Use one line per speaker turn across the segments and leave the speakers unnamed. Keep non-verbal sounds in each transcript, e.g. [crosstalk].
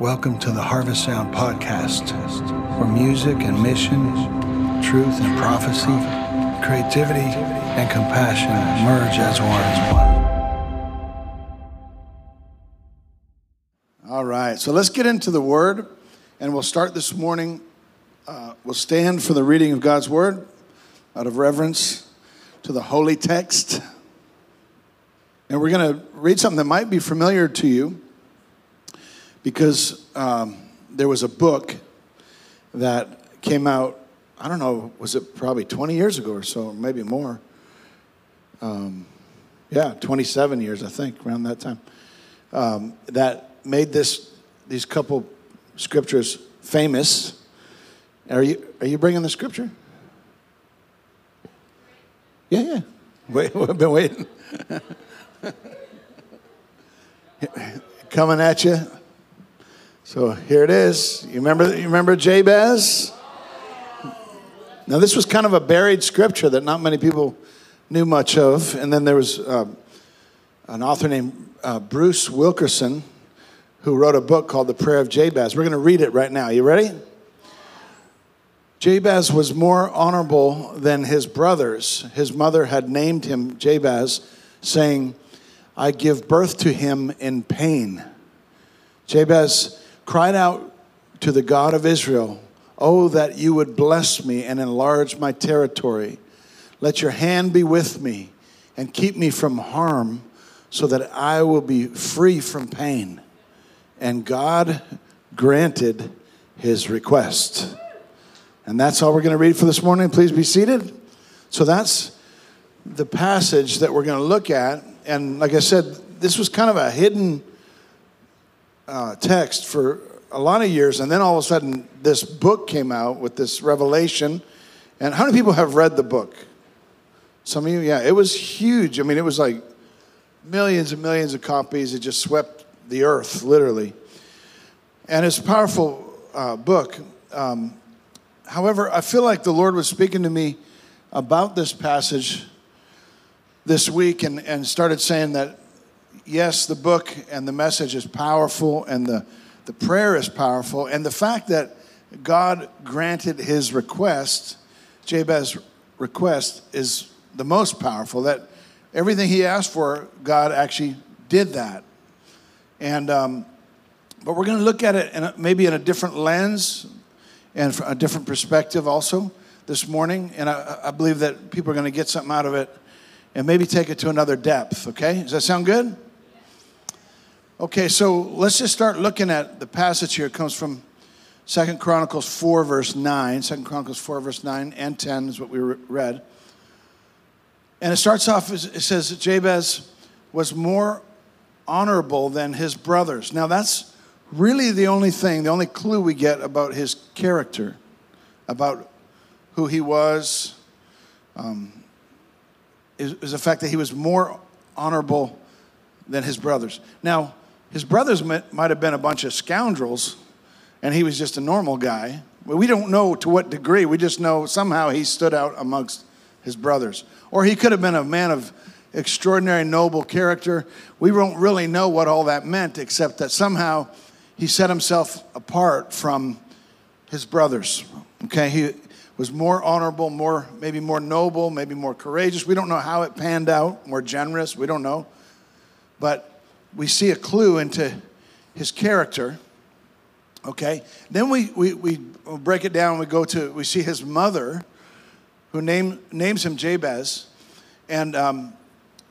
Welcome to the Harvest Sound podcast, where music and mission, truth and prophecy, creativity and compassion merge as one.
All right, so let's get into the Word, and we'll start this morning. Uh, we'll stand for the reading of God's Word out of reverence to the holy text. And we're going to read something that might be familiar to you because um, there was a book that came out, I don't know, was it probably 20 years ago or so, maybe more. Um, yeah, 27 years, I think, around that time, um, that made this, these couple scriptures famous. Are you, are you bringing the scripture? Yeah, yeah. Wait, [laughs] we've been waiting. [laughs] Coming at you. So here it is. You remember, you remember Jabez? Now, this was kind of a buried scripture that not many people knew much of. And then there was uh, an author named uh, Bruce Wilkerson who wrote a book called The Prayer of Jabez. We're going to read it right now. You ready? Jabez was more honorable than his brothers. His mother had named him Jabez, saying, I give birth to him in pain. Jabez cried out to the God of Israel, Oh, that you would bless me and enlarge my territory. Let your hand be with me and keep me from harm so that I will be free from pain. And God granted his request. And that's all we're going to read for this morning. Please be seated. So that's the passage that we're going to look at. And like I said, this was kind of a hidden uh, text for a lot of years, and then all of a sudden, this book came out with this revelation. And how many people have read the book? Some of you, yeah. It was huge. I mean, it was like millions and millions of copies. It just swept the earth, literally. And it's a powerful uh, book. Um, however, I feel like the Lord was speaking to me about this passage this week and, and started saying that yes, the book and the message is powerful and the, the prayer is powerful. And the fact that God granted his request, Jabez's request, is the most powerful. That everything he asked for, God actually did that. And, um, but we're going to look at it in a, maybe in a different lens and a different perspective also this morning. And I, I believe that people are going to get something out of it and maybe take it to another depth, okay? Does that sound good? Okay, so let's just start looking at the passage here. It comes from Second Chronicles 4, verse 9. Second Chronicles 4, verse 9 and 10 is what we read. And it starts off, as it says, Jabez was more honorable than his brothers. Now, that's really the only thing, the only clue we get about his character, about who he was, um, is, is the fact that he was more honorable than his brothers. Now, his brothers might have been a bunch of scoundrels, and he was just a normal guy. We don't know to what degree. We just know somehow he stood out amongst his brothers. Or he could have been a man of extraordinary noble character. We don't really know what all that meant, except that somehow he set himself apart from his brothers. Okay, he was more honorable, more maybe more noble, maybe more courageous. We don't know how it panned out, more generous. We don't know. But we see a clue into his character. Okay? Then we, we, we break it down. We go to, we see his mother, who name, names him Jabez. And, um,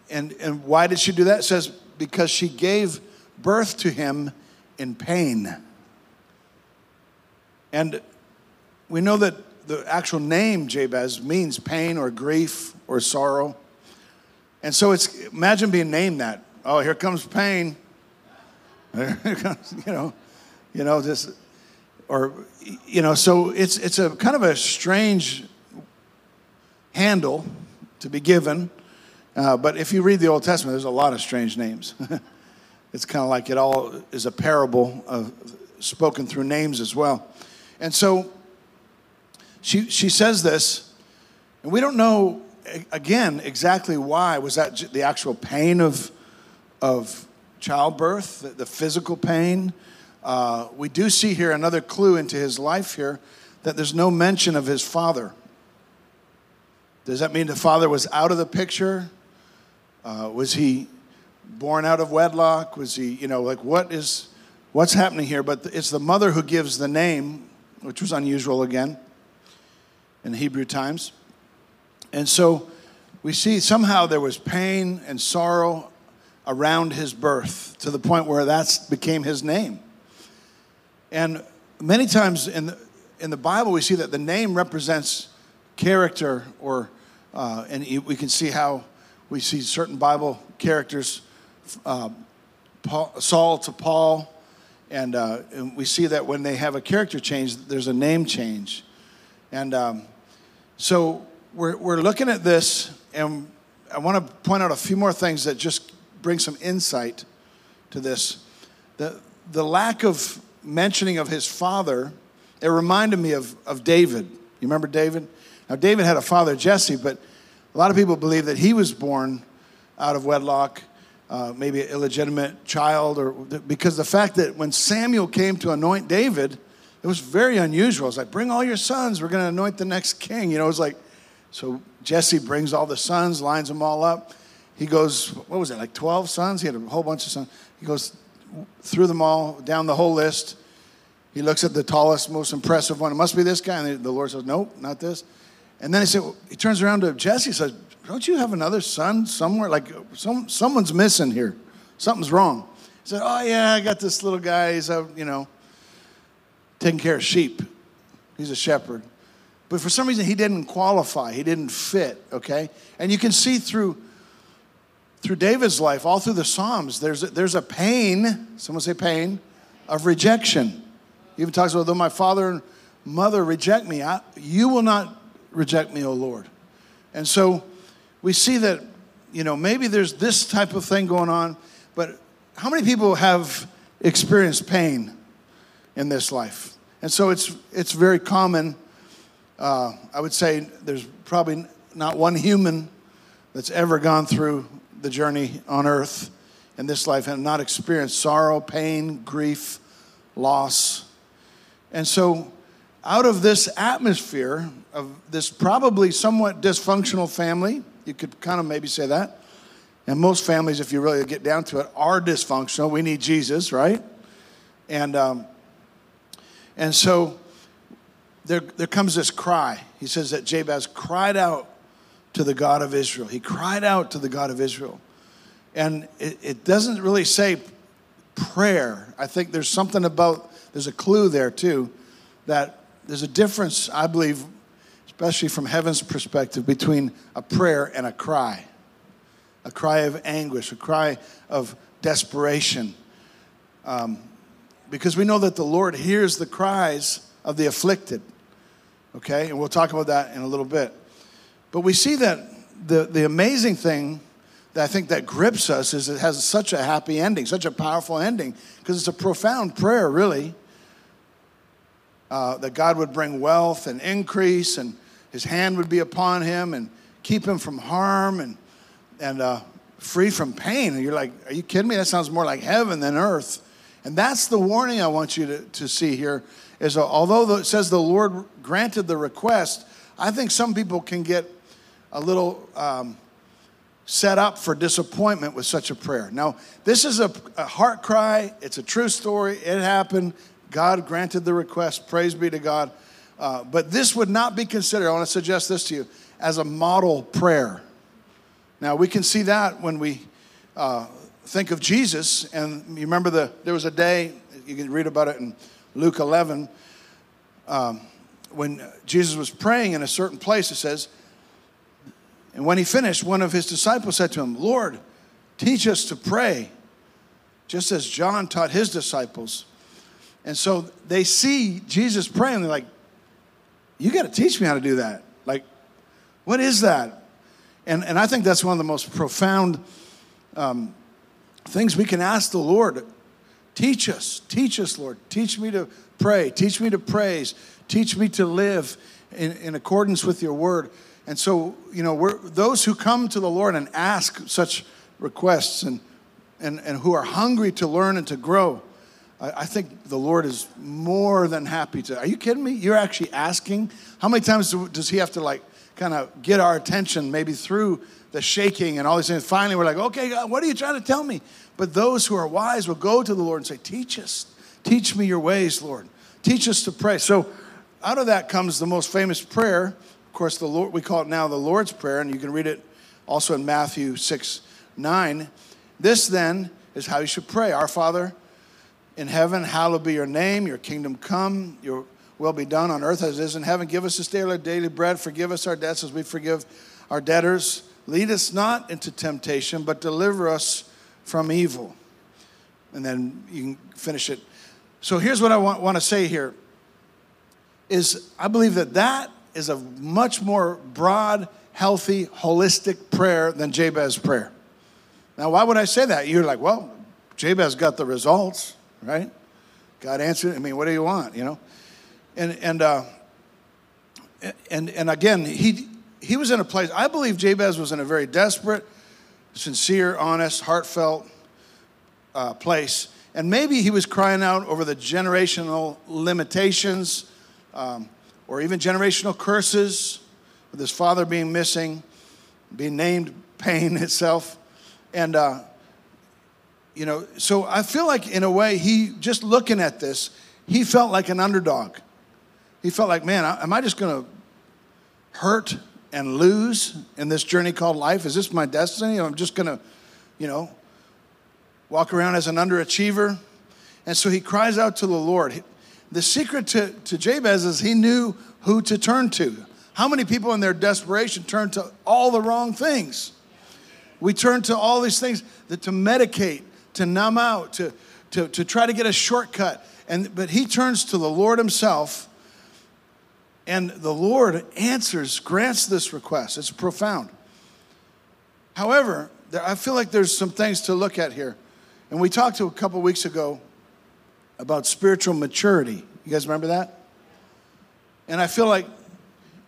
and, and why did she do that? It says, because she gave birth to him in pain. And we know that the actual name Jabez means pain or grief or sorrow. And so it's imagine being named that oh, here comes pain. [laughs] Comes, you know, you know, this, or, you know, so it's, it's a kind of a strange handle to be given. Uh, but if you read the Old Testament, there's a lot of strange names. [laughs] it's kind of like it all is a parable of, spoken through names as well. And so she, she says this, and we don't know, again, exactly why. Was that the actual pain of of childbirth, the, the physical pain? uh, we do see here another clue into his life here that there's no mention of his father. Does that mean the father was out of the picture? Uh, was he born out of wedlock? Was he, you know, like what is, what's happening here? But it's the mother who gives the name, which was unusual again in Hebrew times. And so we see somehow there was pain and sorrow around his birth to the point where that became his name. And many times in the, in the Bible, we see that the name represents character, or uh, and we can see how we see certain Bible characters, uh, Paul, Saul to Paul, and, uh, and, we see that when they have a character change, there's a name change. And um, so we're, we're looking at this, and I want to point out a few more things that just bring some insight to this. The, the lack of mentioning of his father, it reminded me of, of David. You remember David? Now, David had a father, Jesse, but a lot of people believe that he was born out of wedlock, uh, maybe an illegitimate child, or because the fact that when Samuel came to anoint David, it was very unusual. It's like, bring all your sons, we're going to anoint the next king. You know, it was like, so Jesse brings all the sons, lines them all up. He goes, what was it, like 12 sons? He had a whole bunch of sons. He goes through them all, down the whole list. He looks at the tallest, most impressive one. It must be this guy. And the Lord says, Nope, not this. And then he said, he turns around to Jesse and says, Don't you have another son somewhere? Like some, someone's missing here. Something's wrong. He said, Oh, yeah, I got this little guy. He's out, you know, taking care of sheep. He's a shepherd. But for some reason, he didn't qualify. He didn't fit, okay? And you can see through through David's life, all through the Psalms, there's a, there's a pain, someone say pain, of rejection. He even talks about, though my father and mother reject me, I, you will not reject me, O Lord. And so we see that, you know, maybe there's this type of thing going on, but how many people have experienced pain in this life? And so it's, it's very common. Uh, I would say there's probably not one human that's ever gone through the journey on earth in this life and not experienced sorrow, pain, grief, loss. And so, out of this atmosphere of this probably somewhat dysfunctional family, you could kind of maybe say that. And most families, if you really get down to it, are dysfunctional. We need Jesus, right? And um, and so there there comes this cry. He says that Jabez cried out to the God of Israel. He cried out to the God of Israel. And it, it doesn't really say prayer. I think there's something about, there's a clue there too, that there's a difference, I believe, especially from heaven's perspective, between a prayer and a cry. A cry of anguish, a cry of desperation. Um, because we know that the Lord hears the cries of the afflicted. Okay? And we'll talk about that in a little bit. But we see that the, the amazing thing that I think that grips us is it has such a happy ending, such a powerful ending, because it's a profound prayer, really. Uh, that God would bring wealth and increase, and His hand would be upon him, and keep him from harm, and and uh, free from pain. And you're like, are you kidding me? That sounds more like heaven than earth. And that's the warning I want you to, to see here. Is although it says the Lord granted the request, I think some people can get a little um, set up for disappointment with such a prayer. Now, this is a, a heart cry, it's a true story, it happened. God granted the request, praise be to God. Uh, but this would not be considered, I want to suggest this to you, as a model prayer. Now, we can see that when we uh, think of Jesus, and you remember the, there was a day, you can read about it in Luke 11, um, when Jesus was praying in a certain place, it says, and when he finished, one of his disciples said to him, Lord, teach us to pray, just as John taught his disciples. And so they see Jesus praying, they're like, You got to teach me how to do that. Like, what is that? And, and I think that's one of the most profound um, things we can ask the Lord. Teach us, teach us, Lord. Teach me to pray, teach me to praise, teach me to live in, in accordance with your word. And so, you know, we're, those who come to the Lord and ask such requests and, and, and who are hungry to learn and to grow, I, I think the Lord is more than happy to. Are you kidding me? You're actually asking? How many times do, does He have to like kind of get our attention, maybe through the shaking and all these things? Finally, we're like, okay, God, what are you trying to tell me? But those who are wise will go to the Lord and say, Teach us. Teach me your ways, Lord. Teach us to pray. So, out of that comes the most famous prayer. Of course, the Lord, we call it now the Lord's Prayer, and you can read it also in Matthew 6 9. This then is how you should pray Our Father in heaven, hallowed be your name, your kingdom come, your will be done on earth as it is in heaven. Give us this day our daily bread. Forgive us our debts as we forgive our debtors. Lead us not into temptation, but deliver us from evil. And then you can finish it. So here's what I want, want to say here is I believe that that is a much more broad, healthy, holistic prayer than Jabez's prayer. Now, why would I say that? You're like, well, Jabez got the results right? God answered. I mean, what do you want? You know, and and uh, and and again, he he was in a place. I believe Jabez was in a very desperate, sincere, honest, heartfelt uh, place, and maybe he was crying out over the generational limitations, um, or even generational curses, with his father being missing, being named pain [laughs] itself, and. Uh, you know, so I feel like in a way, he just looking at this, he felt like an underdog. He felt like, man, am I just going to hurt and lose in this journey called life? Is this my destiny? I'm just going to, you know, walk around as an underachiever. And so he cries out to the Lord. The secret to, to Jabez is he knew who to turn to. How many people in their desperation turn to all the wrong things? We turn to all these things that to medicate, to numb out, to, to, to try to get a shortcut. And, but he turns to the Lord himself, and the Lord answers, grants this request. It's profound. However, there, I feel like there's some things to look at here. And we talked to a couple weeks ago about spiritual maturity. You guys remember that? And I feel like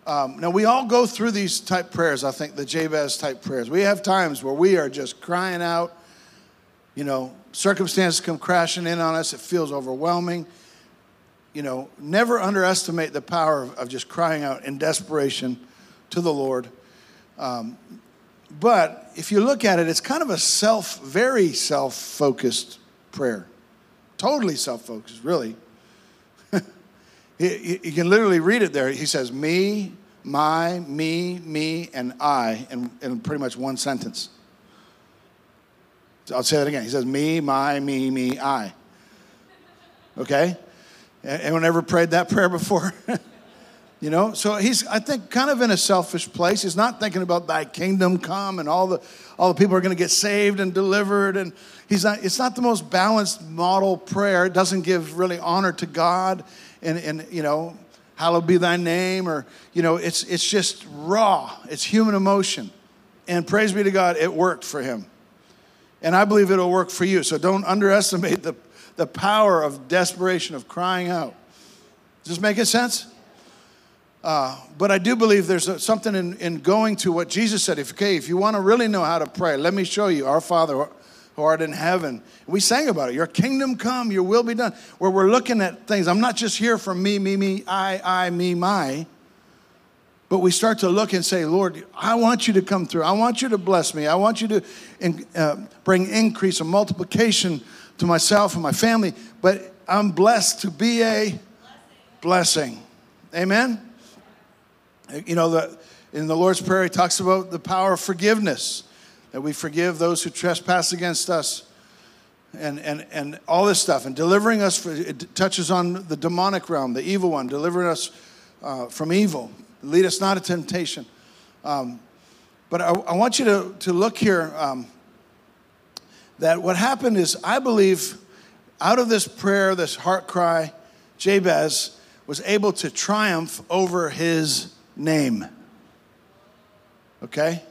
um, now we all go through these type prayers. I think the Jabez type prayers. We have times where we are just crying out you know, circumstances come crashing in on us, it feels overwhelming. You know, never underestimate the power of, of just crying out in desperation to the Lord. Um, but if you look at it, it's kind of a self, very self focused prayer. Totally self focused, really. [laughs] you can literally read it there. He says, Me, my, me, me, and I, in, in pretty much one sentence. I'll say that again. He says, me, my, me, me, I. Okay? Anyone ever prayed that prayer before? [laughs] you know, so he's, I think, kind of in a selfish place. He's not thinking about thy kingdom come and all the, all the people are going to get saved and delivered. And he's not, it's not the most balanced model prayer. It doesn't give really honor to God and, and you know, hallowed be thy name or, you know, it's, it's just raw. It's human emotion. And praise be to God, it worked for him. And I believe it'll work for you. So don't underestimate the, the power of desperation, of crying out. Does this make sense? Uh, but I do believe there's a, something in, in going to what Jesus said. If, okay, if you want to really know how to pray, let me show you. Our Father who art in heaven. We sang about it. Your kingdom come, your will be done. Where we're looking at things. I'm not just here for me, me, me, I, I, me, my. But we start to look and say, Lord, I want you to come through. I want you to bless me. I want you to in, uh, bring increase and multiplication to myself and my family. But I'm blessed to be a blessing. Amen? You know, the, in the Lord's Prayer, he talks about the power of forgiveness, that we forgive those who trespass against us. And, and, and all this stuff, and delivering us, for, it touches on the demonic realm, the evil one, delivering us uh, from evil. Lead us not into temptation. Um, but I, I, want you to, to look here um, that what happened is, I believe, out of this prayer, this heart cry, Jabez was able to triumph over his name. Okay?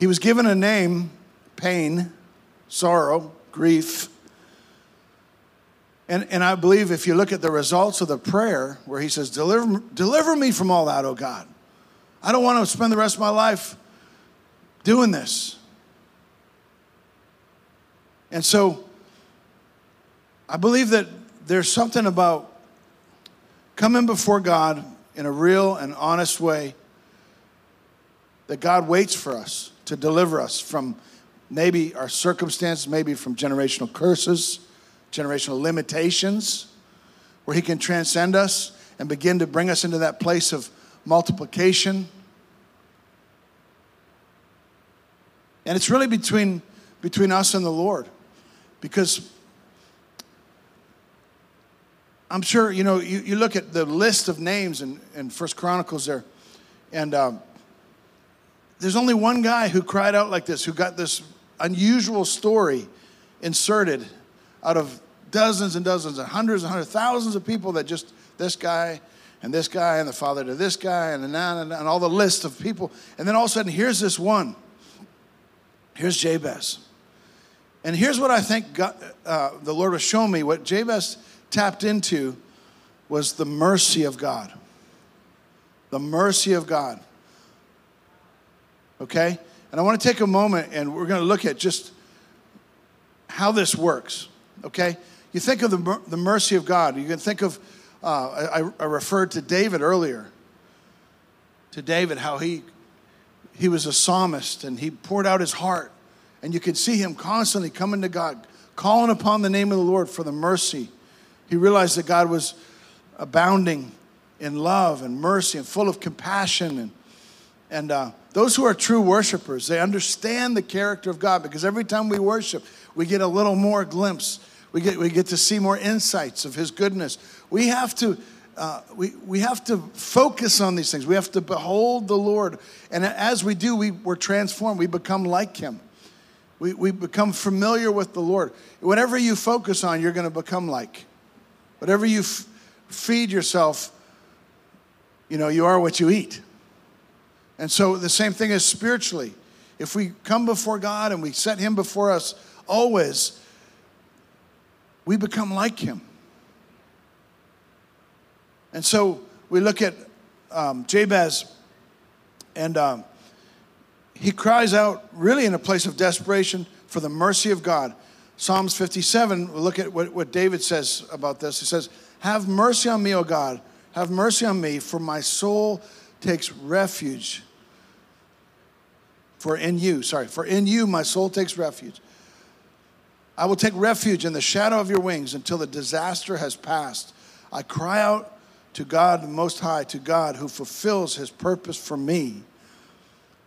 He was given a name pain, sorrow, grief. And, and I believe if you look at the results of the prayer where he says, deliver, deliver me from all that, oh God. I don't want to spend the rest of my life doing this. And so I believe that there's something about coming before God in a real and honest way that God waits for us to deliver us from maybe our circumstances, maybe from generational curses, generational limitations, where He can transcend us and begin to bring us into that place of multiplication. And it's really between, between us and the Lord. Because I'm sure, you know, you, you look at the list of names in, in First Chronicles there, and um, there's only one guy who cried out like this, who got this unusual story inserted out of dozens and dozens and hundreds and hundreds, thousands of people that just this guy and this guy and the father to this guy and, and, and, and all the list of people. And then all of a sudden, here's this one. Here's Jabez. And here's what I think God, uh, the Lord was showing me. What Jabez tapped into was the mercy of God. The mercy of God. Okay? And I want to take a moment and we're going to look at just how this works. Okay? You think of the, the mercy of God. You can think of, uh, I, I referred to David earlier. To David, how he, he was a psalmist and he poured out his heart. And you could see him constantly coming to God, calling upon the name of the Lord for the mercy. He realized that God was abounding in love and mercy and full of compassion. And, and uh, those who are true worshipers, they understand the character of God because every time we worship, we get a little more glimpse we get, we get to see more insights of His goodness. We have to. Uh, we, we have to focus on these things. We have to behold the Lord. And as we do, we, we're transformed. We become like Him. We, we become familiar with the Lord. Whatever you focus on, you're going to become like. Whatever you f- feed yourself, you know, you are what you eat. And so the same thing is spiritually. If we come before God and we set Him before us always, we become like him. And so we look at um, Jabez, and um, he cries out really in a place of desperation for the mercy of God. Psalms 57, we look at what, what David says about this. He says, Have mercy on me, O God. Have mercy on me, for my soul takes refuge. For in you, sorry, for in you my soul takes refuge. I will take refuge in the shadow of your wings until the disaster has passed. I cry out to God Most High, to God who fulfills his purpose for me.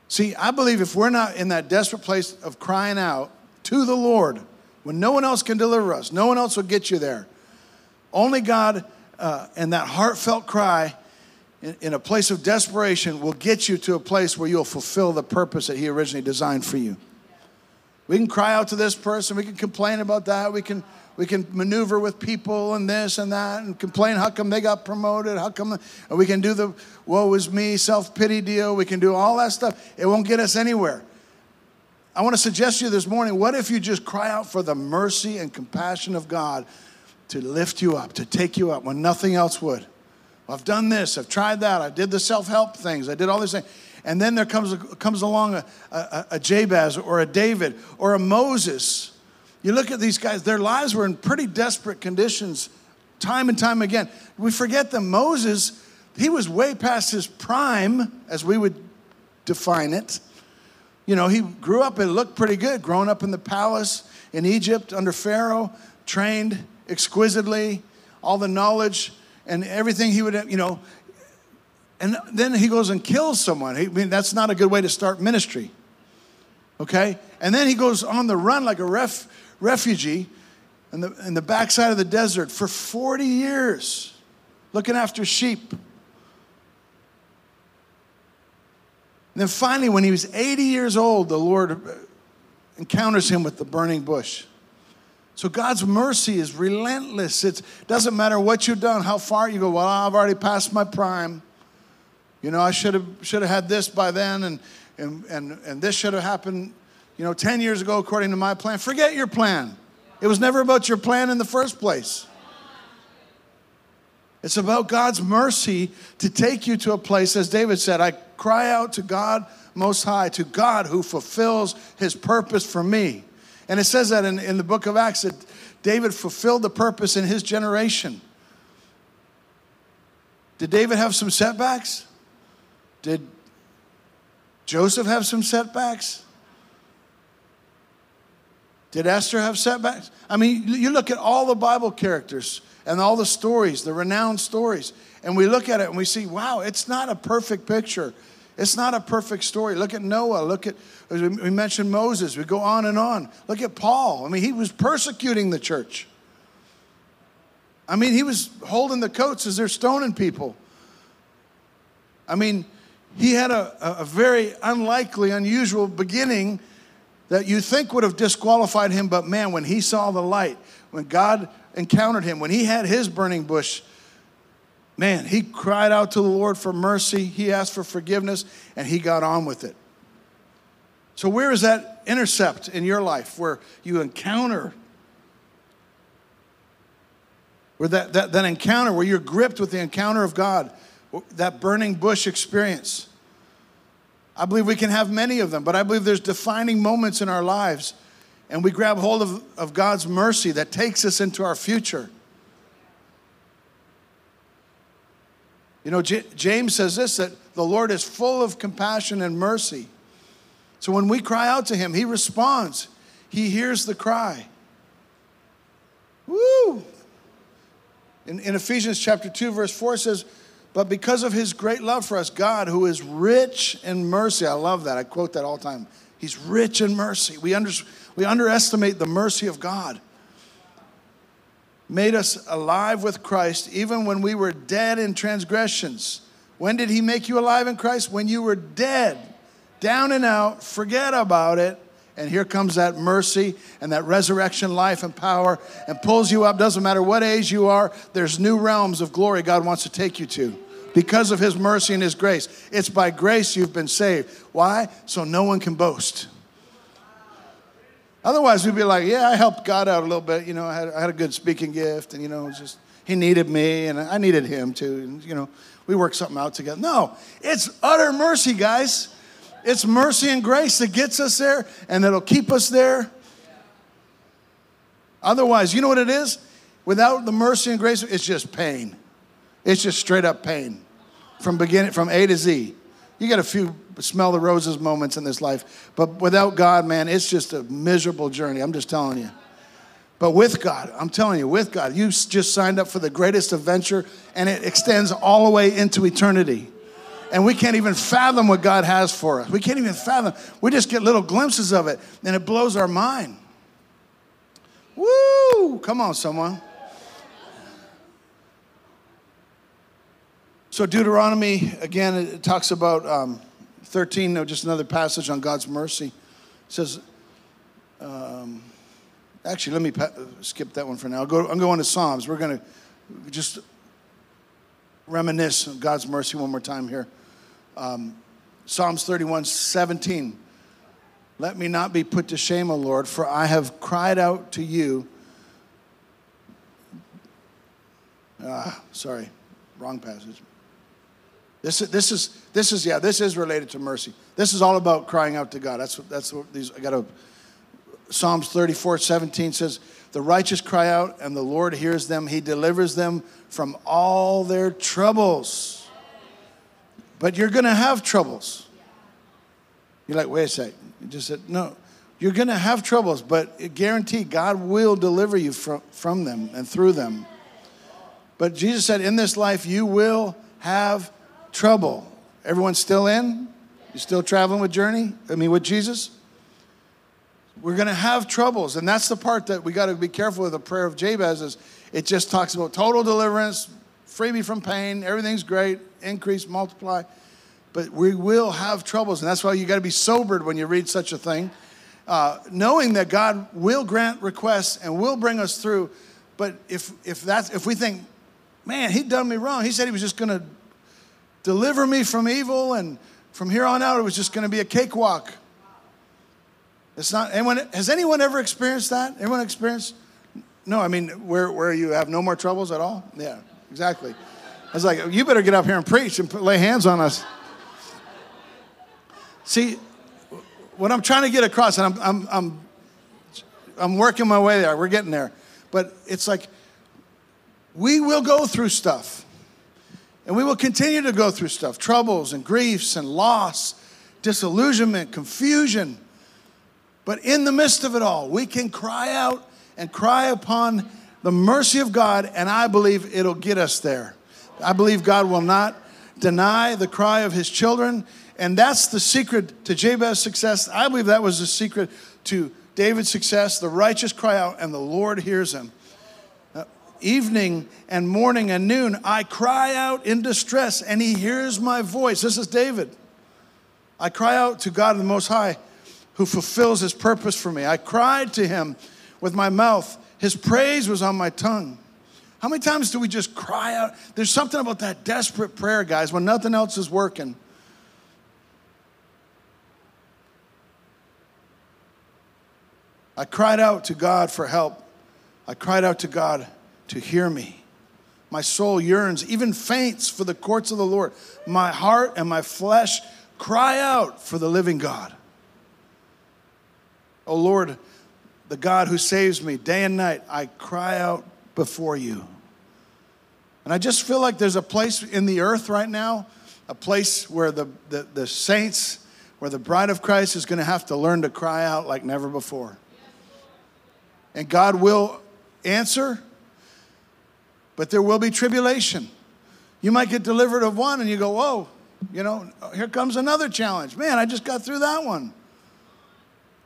See, I believe if we're not in that desperate place of crying out to the Lord, when no one else can deliver us, no one else will get you there. Only God uh, and that heartfelt cry in, in a place of desperation will get you to a place where you'll fulfill the purpose that He originally designed for you. We can cry out to this person. We can complain about that. We can we can maneuver with people and this and that and complain how come they got promoted how come and we can do the woe is me self-pity deal. We can do all that stuff. It won't get us anywhere. I want to suggest to you this morning what if you just cry out for the mercy and compassion of god to lift you up to take you up when nothing else would? I've done this. I've tried that. I did the self-help things. I did all these things and then there comes, comes along a, a, a Jabez or a David or a Moses. You look at these guys, their lives were in pretty desperate conditions time and time again. We forget that Moses, he was way past his prime, as we would define it. You know, he grew up and looked pretty good, growing up in the palace in Egypt under Pharaoh, trained exquisitely, all the knowledge and everything he would, you know, and then he goes and kills someone. I mean, that's not a good way to start ministry. Okay? And then he goes on the run like a ref, refugee in the, in the backside of the desert for 40 years, looking after sheep. And then finally, when he was 80 years old, the Lord encounters him with the burning bush. So God's mercy is relentless. It doesn't matter what you've done, how far you go. Well, I've already passed my prime. You know, I should have should have had this by then, and and and and this should have happened, you know, 10 years ago according to my plan. Forget your plan. It was never about your plan in the first place. It's about God's mercy to take you to a place, as David said, I cry out to God Most High, to God who fulfills his purpose for me. And it says that in, in the book of Acts that David fulfilled the purpose in his generation. Did David have some setbacks? Did Joseph have some setbacks? Did Esther have setbacks? I mean, you look at all the Bible characters and all the stories, the renowned stories, and we look at it and we see, wow, it's not a perfect picture. It's not a perfect story. Look at Noah. Look at, we mentioned Moses. We go on and on. Look at Paul. I mean, he was persecuting the church. I mean, he was holding the coats as they're stoning people. I mean, he had a, a very unlikely, unusual beginning that you think would have disqualified him, but man, when he saw the light, when God encountered him, when he had his burning bush, man, he cried out to the Lord for mercy, he asked for forgiveness, and he got on with it. So, where is that intercept in your life where you encounter? Where that, that, that encounter, where you're gripped with the encounter of God, that burning bush experience. I believe we can have many of them, but I believe there's defining moments in our lives, and we grab hold of, of God's mercy that takes us into our future. You know, J- James says this that the Lord is full of compassion and mercy. So when we cry out to Him, He responds, He hears the cry. Woo! In, in Ephesians chapter 2, verse 4 says, but because of his great love for us, God, who is rich in mercy, I love that. I quote that all the time. He's rich in mercy. We, under, we underestimate the mercy of God. Made us alive with Christ even when we were dead in transgressions. When did he make you alive in Christ? When you were dead, down and out, forget about it. And here comes that mercy and that resurrection life and power and pulls you up. Doesn't matter what age you are, there's new realms of glory God wants to take you to because of his mercy and his grace. It's by grace you've been saved. Why? So no one can boast. Otherwise, we'd be like, yeah, I helped God out a little bit. You know, I had, I had a good speaking gift, and, you know, just he needed me, and I needed him too. And, you know, we worked something out together. No, it's utter mercy, guys. It's mercy and grace that gets us there and that'll keep us there. Otherwise, you know what it is? Without the mercy and grace, it's just pain. It's just straight up pain from beginning from A to Z. You get a few smell the roses moments in this life, but without God, man, it's just a miserable journey. I'm just telling you. But with God, I'm telling you, with God, you just signed up for the greatest adventure, and it extends all the way into eternity. And we can't even fathom what God has for us. We can't even fathom. We just get little glimpses of it, and it blows our mind. Woo! Come on, someone. So, Deuteronomy, again, it talks about um, 13, just another passage on God's mercy. It says, um, actually, let me pa- skip that one for now. I'll go, I'm going to Psalms. We're going to just reminisce on God's mercy one more time here. Um, Psalms 31, 17. Let me not be put to shame, O Lord, for I have cried out to you. Ah, sorry, wrong passage. This, this is this is yeah this is related to mercy. This is all about crying out to God. That's what that's what these I got to. Psalms 34, 17 says, The righteous cry out, and the Lord hears them. He delivers them from all their troubles. But you're going to have troubles. You're like, wait a sec. You just said, no. You're going to have troubles, but guarantee God will deliver you from, from them and through them. But Jesus said, in this life, you will have trouble. Everyone still in? You still traveling with Journey? I mean, with Jesus? We're going to have troubles. And that's the part that we got to be careful with the prayer of Jabez is it just talks about total deliverance, free me from pain, everything's great, increase, multiply. But we will have troubles. And that's why you got to be sobered when you read such a thing. Uh, knowing that God will grant requests and will bring us through. But if, if, that's, if we think, man, he done me wrong, he said he was just going to deliver me from evil, and from here on out, it was just going to be a cakewalk. It's not, anyone, has anyone ever experienced that? Anyone experienced? No, I mean, where, where you have no more troubles at all? Yeah, exactly. I was like, you better get up here and preach and lay hands on us. See, what I'm trying to get across, and I'm, I'm, I'm I'm working my way there. We're getting there. But it's like we will go through stuff. And we will continue to go through stuff troubles and griefs and loss, disillusionment, confusion. But in the midst of it all, we can cry out and cry upon the mercy of God, and I believe it'll get us there. I believe God will not deny the cry of his children. And that's the secret to Jabez's success. I believe that was the secret to David's success. The righteous cry out, and the Lord hears him. Evening and morning and noon, I cry out in distress, and he hears my voice. This is David. I cry out to God the Most High, who fulfills his purpose for me. I cried to him with my mouth, his praise was on my tongue. How many times do we just cry out? There's something about that desperate prayer, guys, when nothing else is working. I cried out to God for help. I cried out to God to hear me. My soul yearns, even faints for the courts of the Lord. My heart and my flesh cry out for the living God. Oh Lord, the God who saves me day and night, I cry out before you. And I just feel like there's a place in the earth right now, a place where the, the, the saints, where the bride of Christ is going to have to learn to cry out like never before. And God will answer, but there will be tribulation. You might get delivered of one and you go, whoa, you know, here comes another challenge. Man, I just got through that one.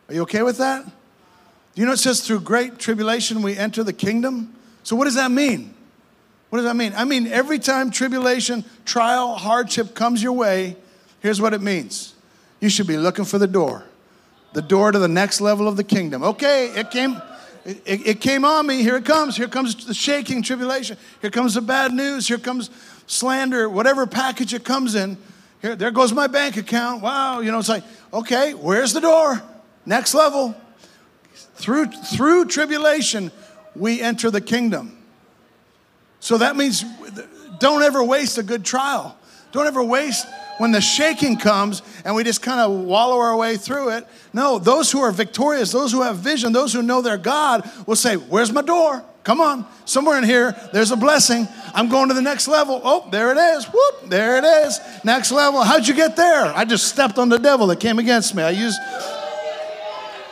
Are you okay with that? Do You know, it says through great tribulation we enter the kingdom. So, what does that mean? What does that mean? I mean, every time tribulation, trial, hardship comes your way, here's what it means you should be looking for the door, the door to the next level of the kingdom. Okay, it came. It, it, came on me. Here it comes. Here comes the shaking tribulation. Here comes the bad news. Here comes slander, whatever package it comes in. Here, there goes my bank account. Wow, you know, it's like, okay, where's the door? Next level. Through, through tribulation, we enter the kingdom. So that means don't ever waste a good trial. Don't ever waste when the shaking comes and we just kind of wallow our way through it. No, those who are victorious, those who have vision, those who know their God will say, Where's my door? Come on, somewhere in here, there's a blessing. I'm going to the next level. Oh, there it is. Whoop, there it is. Next level. How'd you get there? I just stepped on the devil that came against me. I used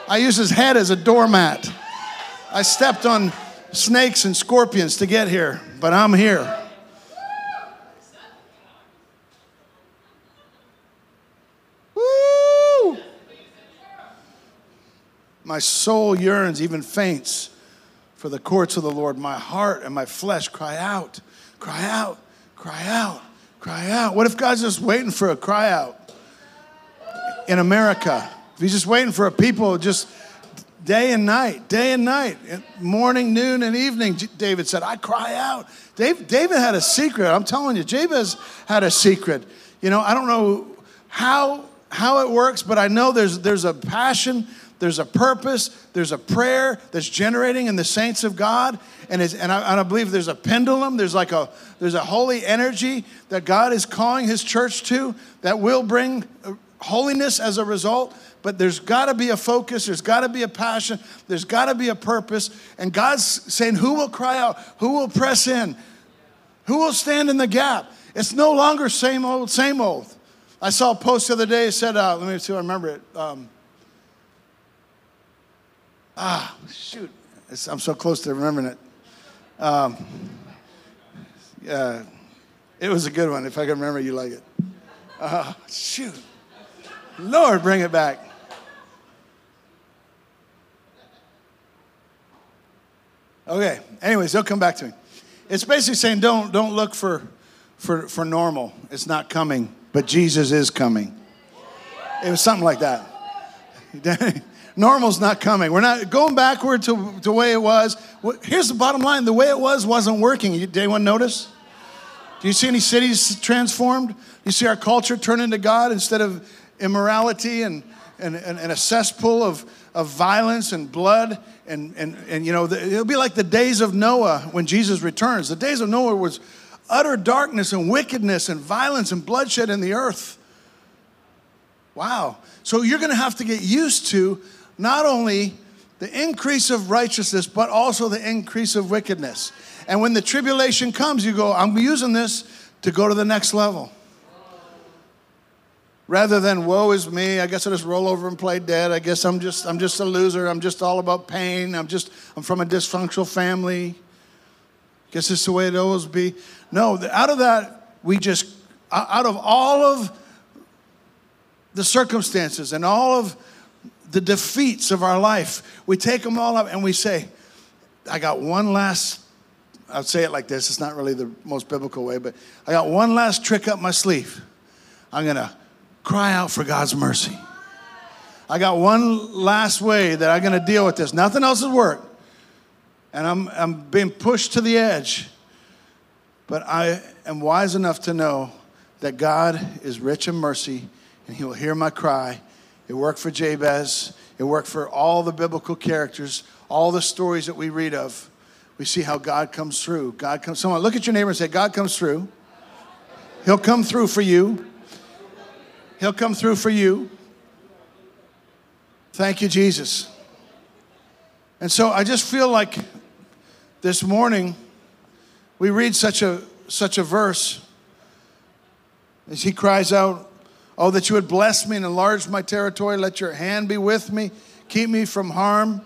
I used his head as a doormat. I stepped on snakes and scorpions to get here, but I'm here. My soul yearns, even faints, for the courts of the Lord. My heart and my flesh cry out, cry out, cry out, cry out. What if God's just waiting for a cry out in America? If He's just waiting for a people just day and night, day and night, morning, noon, and evening, David said, I cry out. David, David had a secret. I'm telling you, Jabez had a secret. You know, I don't know how, how it works, but I know there's, there's a passion, there's a purpose, there's a prayer that's generating in the saints of God. And, and, I, and I believe there's a pendulum, there's like a, there's a holy energy that God is calling his church to that will bring holiness as a result but there's got to be a focus, there's got to be a passion, there's got to be a purpose. And God's saying, Who will cry out? Who will press in? Who will stand in the gap? It's no longer same old, same old. I saw a post the other day, it said, uh, let me see if I remember it. Um, ah, shoot. It's, I'm so close to remembering it. Um, yeah, it was a good one. If I can remember, you like it. Uh, shoot. Lord, bring it back. Okay. Anyways, they'll come back to me. It's basically saying don't don't look for for for normal. It's not coming, but Jesus is coming. It was something like that. [laughs] Normal's not coming. We're not going backward to, the way it was. Here's the bottom line the way it was wasn't working. Did anyone notice? Do you see any cities transformed? Do You see our culture turn into God instead of immorality and, and, and, and a cesspool of, of violence and blood. And, and, and you know, the, it'll be like the days of Noah when Jesus returns. The days of Noah was utter darkness and wickedness and violence and bloodshed in the earth. Wow. So you're going to have to get used to not only the increase of righteousness, but also the increase of wickedness. And when the tribulation comes, you go, I'm using this to go to the next level. Rather than woe is me, I guess I just roll over and play dead. I guess I'm just I'm just a loser. I'm just all about pain. I'm just I'm from a dysfunctional family. Guess it's the way it always be. No, out of that we just out of all of the circumstances and all of the defeats of our life, we take them all up and we say, I got one last, I'll say it like this, it's not really the most biblical way, but I got one last trick up my sleeve. I'm to cry out for God's mercy. I got one last way that I'm to deal with this. Nothing else has worked. And I'm, I'm being pushed to the edge. But I am wise enough to know that God is rich in mercy and He will hear my cry. It worked for Jabez, it worked for all the biblical characters, all the stories that we read of. We see how God comes through. God comes. Someone look at your neighbor and say, God comes through. He'll come through for you. He'll come through for you. Thank you, Jesus. And so I just feel like this morning we read such a such a verse as he cries out, Oh, that you would bless me and enlarge my territory. Let your hand be with me. Keep me from harm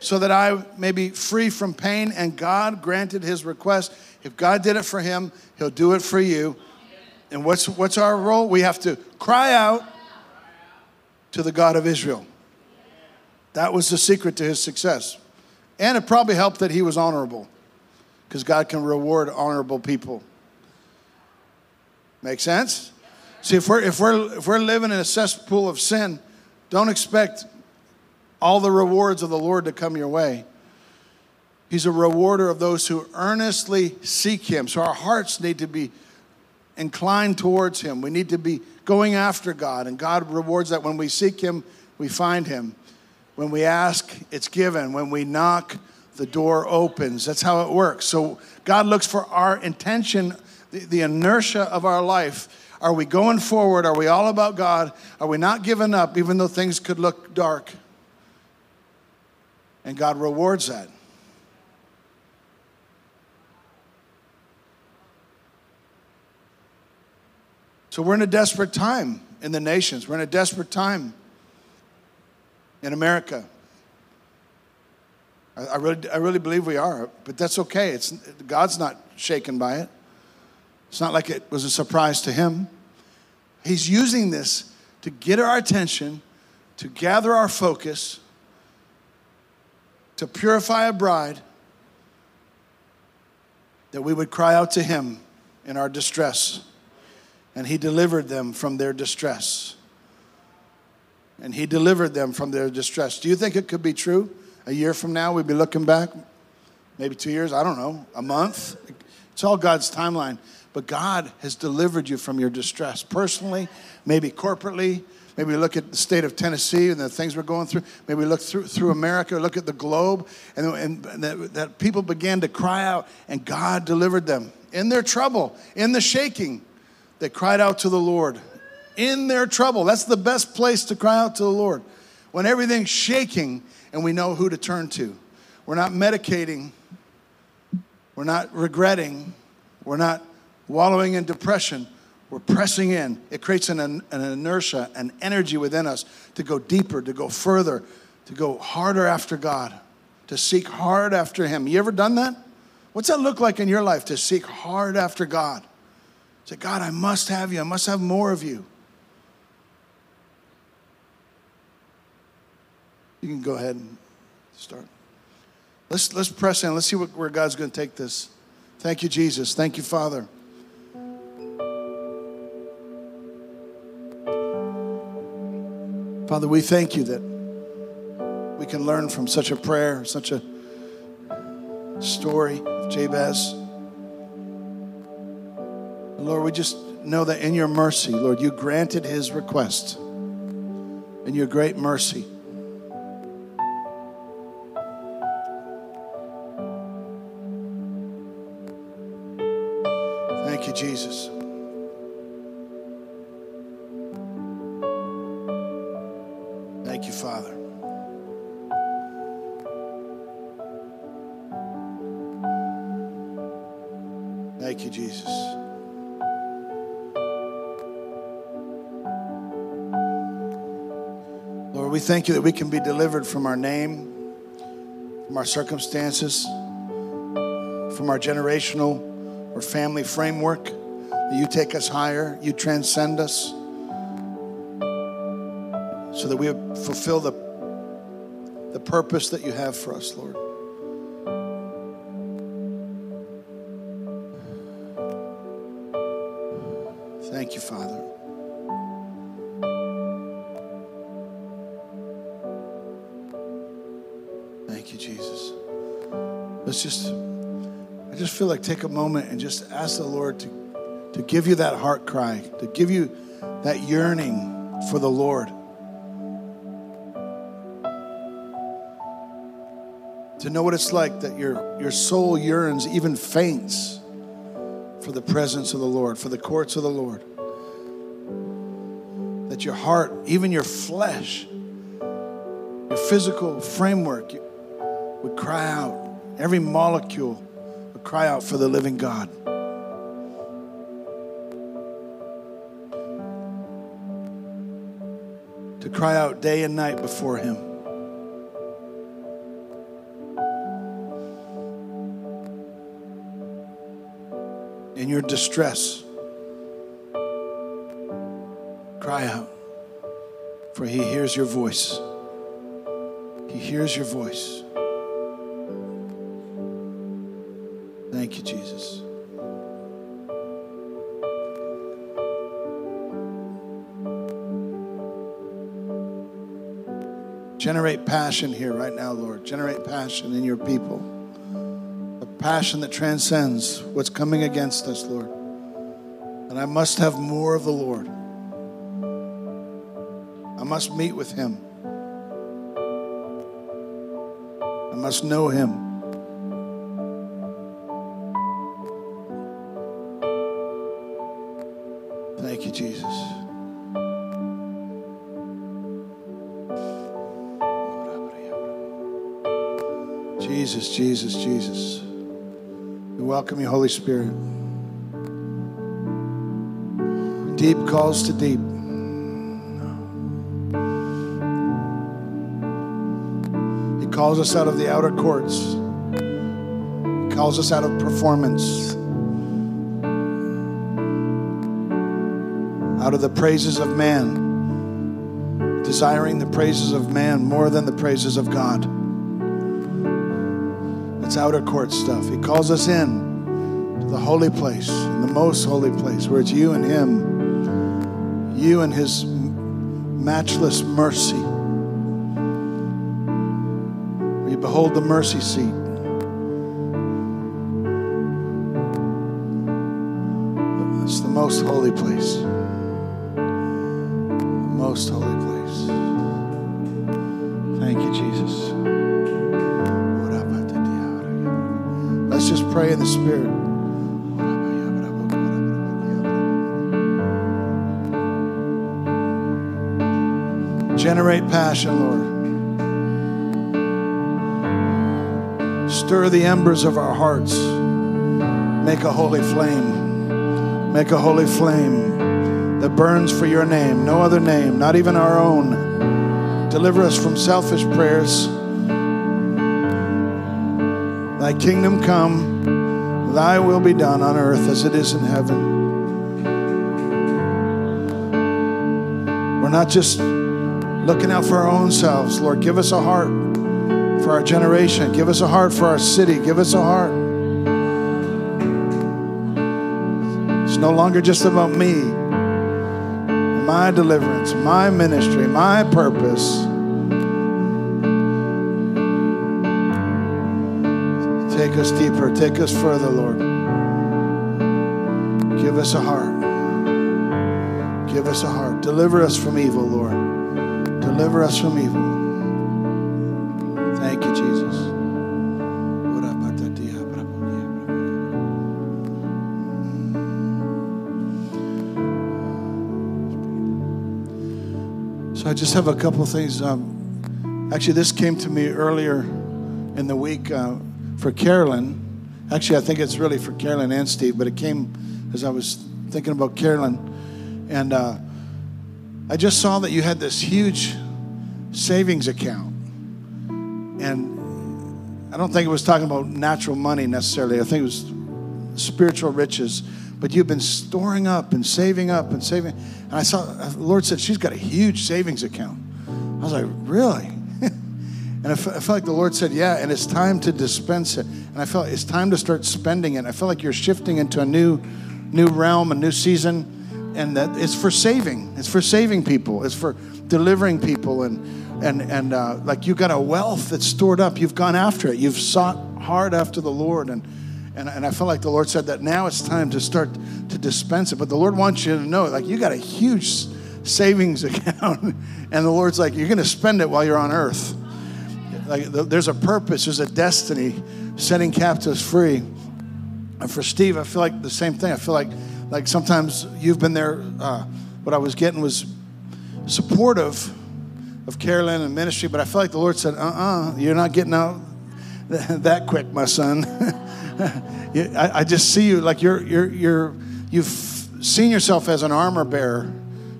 so that I may be free from pain. And God granted his request. If God did it for him, he'll do it for you. And what's, what's our role? We have to cry out to the God of Israel. That was the secret to his success. And it probably helped that he was honorable because God can reward honorable people. Make sense? See, if we're, if, we're, if we're living in a cesspool of sin, don't expect all the rewards of the Lord to come your way. He's a rewarder of those who earnestly seek Him. So our hearts need to be inclined towards Him. We need to be going after God, and God rewards that. When we seek Him, we find Him. When we ask, it's given. When we knock, the door opens. That's how it works. So God looks for our intention, the, the inertia of our life are we going forward? Are we all about God? Are we not giving up even though things could look dark? And God rewards that. So we're in a desperate time in the nations. We're in a desperate time in America. I, I really, I really believe we are, but that's okay. It's, God's not shaken by it. It's not like it was a surprise to him. He's using this to get our attention, to gather our focus, to purify a bride, that we would cry out to him in our distress. And he delivered them from their distress. And he delivered them from their distress. Do you think it could be true? A year from now, we'd be looking back, maybe two years, I don't know, a month. It's all God's timeline. But God has delivered you from your distress personally, maybe corporately. Maybe look at the state of Tennessee and the things we're going through. Maybe look through, through America, look at the globe, and, and that, that people began to cry out, and God delivered them in their trouble, in the shaking. They cried out to the Lord in their trouble. That's the best place to cry out to the Lord. When everything's shaking and we know who to turn to. We're not medicating, we're not regretting, we're not wallowing in depression, we're pressing in. It creates an, an inertia, an energy within us to go deeper, to go further, to go harder after God, to seek hard after Him. You ever done that? What's that look like in your life to seek hard after God? Say, God, I must have you. I must have more of you. You can go ahead and start. Let's, let's press in. Let's see what, where God's going to take this. Thank you, Jesus. Thank you, Father. Father, we thank you that we can learn from such a prayer, such a story of Jabez. Lord, we just know that in your mercy, Lord, you granted his request. In your great mercy. Thank you that we can be delivered from our name, from our circumstances, from our generational or family framework. You take us higher, you transcend us, so that we fulfill the, the purpose that you have for us, Lord. Feel like take a moment and just ask the Lord to, to give you that heart cry, to give you that yearning for the Lord. To know what it's like that your, your soul yearns, even faints for the presence of the Lord, for the courts of the Lord. That your heart, even your flesh, your physical framework would cry out. Every molecule cry out for the living God. To cry out day and night before Him. in your distress, cry out, for He hears your voice. He hears your voice. Generate passion here right now, Lord. Generate passion in your people. A passion that transcends what's coming against us, Lord. And I must have more of the Lord. I must meet with Him. I must know Him. Jesus, Jesus. We welcome you, Holy Spirit. Deep calls to deep. He calls us out of the outer courts. He calls us out of performance. Out of the praises of man. Desiring the praises of man more than the praises of God. It's outer court stuff. He calls us in to the holy place, the most holy place, where it's you and Him, you and His matchless mercy. We behold the mercy seat. It's the most holy place. The most holy pray in the Spirit. Generate passion, Lord. Stir the embers of our hearts. Make a holy flame. Make a holy flame that burns for your name, no other name, not even our own. Deliver us from selfish prayers. Thy kingdom come, thy will be done on earth as it is in heaven. We're not just looking out for our own selves. Lord, give us a heart for our generation. Give us a heart for our city. Give us a heart. It's no longer just about me, my deliverance, my ministry, my purpose. Take us deeper. Take us further, Lord. Give us a heart. Give us a heart. Deliver us from evil, Lord. Deliver us from evil. Thank you, Jesus. So I just have a couple of things. Um, actually, this came to me earlier in the week uh, for Carolyn Actually, I think it's really for Carolyn and Steve, but it came as I was thinking about Carolyn. And uh, I just saw that you had this huge savings account. And I don't think it was talking about natural money necessarily, I think it was spiritual riches. But you've been storing up and saving up and saving. And I saw, the Lord said, she's got a huge savings account. I was like, really? And I felt like the Lord said, yeah, and it's time to dispense it. And I felt it's time to start spending it. I feel like you're shifting into a new, new realm, a new season, and that it's for saving. It's for saving people. It's for delivering people, and and and uh, like you've got a wealth that's stored up. You've gone after it. You've sought hard after the Lord, and and, and I felt like the Lord said that now it's time to start to dispense it. But the Lord wants you to know, like, you got a huge savings [laughs] account. and the Lord's like, you're going to spend it while you're on earth. Like, there's a purpose, there's a destiny setting captives free. And for Steve, I feel like the same thing. I feel like, like sometimes you've been there. Uh, what I was getting was supportive of Carolyn and ministry, but I feel like the Lord said, uh uh-uh, uh, you are not getting out [laughs] that quick, my son. [laughs] I, I, just see you like you're, you're, you're, you've seen yourself as an armor bearer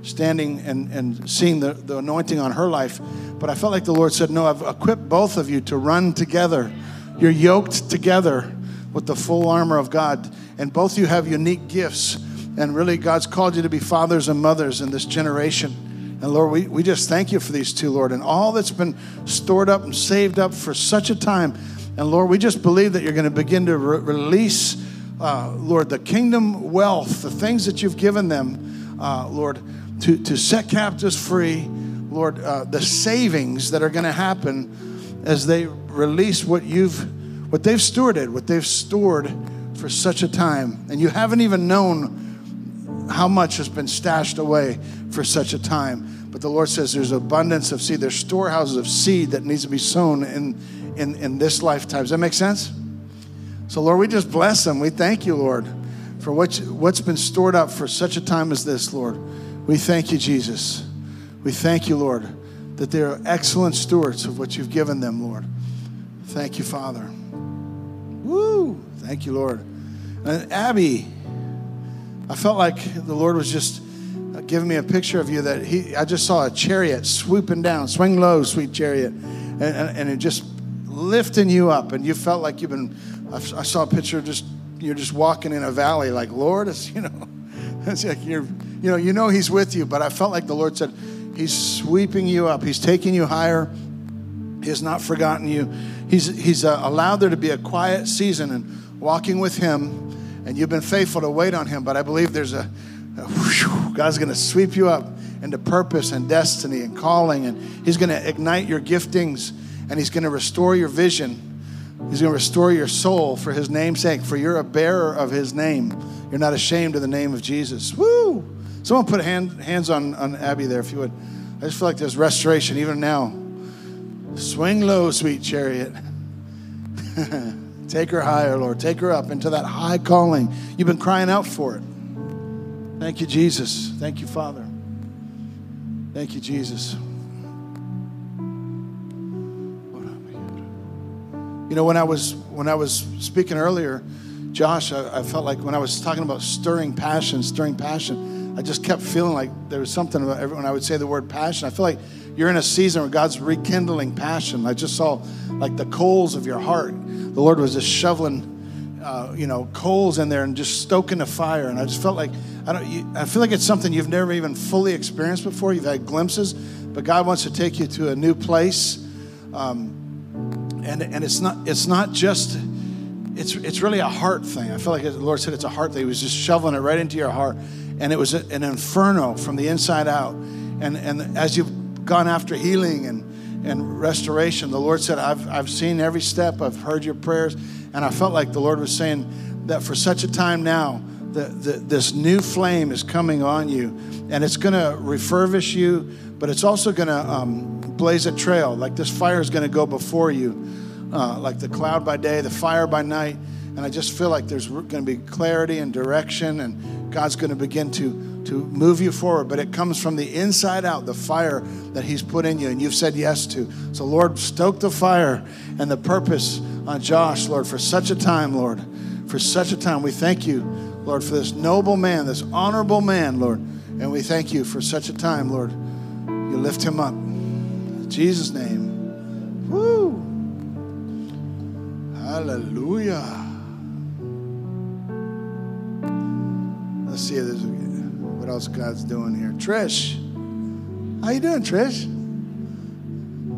standing and, and seeing the, the anointing on her life. But I felt like the Lord said, No, I've equipped both of you to run together. You're yoked together with the full armor of God. And both you have unique gifts. And really, God's called you to be fathers and mothers in this generation. And Lord, we, we just thank you for these two, Lord, and all that's been stored up and saved up for such a time and Lord, we just believe that you're going to begin to re- release, uh, Lord, the kingdom wealth, the things that you've given them, uh, Lord, to, to set captives free, Lord, uh, the savings that are going to happen as they release what you've, what they've stewarded, what they've stored for such a time. And you haven't even known how much has been stashed away for such a time. But the Lord says there's abundance of seed. There's storehouses of seed that needs to be sown in, in, in this lifetime. Does that make sense? So, Lord, we just bless them. We thank you, Lord, for what, what's been stored up for such a time as this, Lord. We thank you, Jesus. We thank you, Lord, that they are excellent stewards of what you've given them, Lord. Thank you, Father. Woo! Thank you, Lord. And Abby, I felt like the Lord was just uh, giving me a picture of you that he I just saw a chariot swooping down. Swing low, sweet chariot. And, and, and it just lifting you up, and you felt like you've been. I, I saw a picture of just you're just walking in a valley, like Lord, it's you know, [laughs] it's like you're, you know, you know He's with you. But I felt like the Lord said, He's sweeping you up. He's taking you higher. He has not forgotten you. He's He's uh, allowed there to be a quiet season and walking with Him, and you've been faithful to wait on Him. But I believe there's a, a God's going to sweep you up into purpose and destiny and calling, and He's going to ignite your giftings and He's going to restore your vision. He's going to restore your soul for His name's sake, for you're a bearer of His name. You're not ashamed of the name of Jesus. Woo! Someone put hand, hands on, on Abby there, if you would. I just feel like there's restoration even now. Swing low, sweet chariot. [laughs] Take her higher, Lord. Take her up into that high calling. You've been crying out for it. Thank you, Jesus. Thank you, Father. Thank you, Jesus. You know, when I was when I was speaking earlier, Josh, I, I, felt like when I was talking about stirring passion, stirring passion, I just kept feeling like there was something about every, when I would say the word passion. I feel like you're in a season where God's rekindling passion. I just saw like the coals of your heart. The Lord was just shoveling, uh, you know, coals in there and just stoking the fire. And I just felt like I don't. You, I feel like it's something you've never even fully experienced before. You've had glimpses, but God wants to take you to a new place. Um, and and it's not it's not just it's it's really a heart thing. I feel like the Lord said it's a heart thing. He was just shoveling it right into your heart, and it was an inferno from the inside out. And and as you've gone after healing and and restoration, the Lord said, "I've I've seen every step. I've heard your prayers," and I felt like the Lord was saying that for such a time now. The, the, this new flame is coming on you, and it's going to refurbish you, but it's also going to um, blaze a trail. Like this fire is going to go before you, uh, like the cloud by day, the fire by night. And I just feel like there's going to be clarity and direction, and God's going to begin to, to move you forward. But it comes from the inside out, the fire that He's put in you, and you've said yes to. So, Lord, stoke the fire and the purpose on Josh, Lord, for such a time, Lord for such a time. We thank you, Lord, for this noble man, this honorable man, Lord. And we thank you for such a time, Lord. You lift him up. In Jesus' name. Woo. Hallelujah. See there's what else God's doing here. Trish. How you doing, Trish?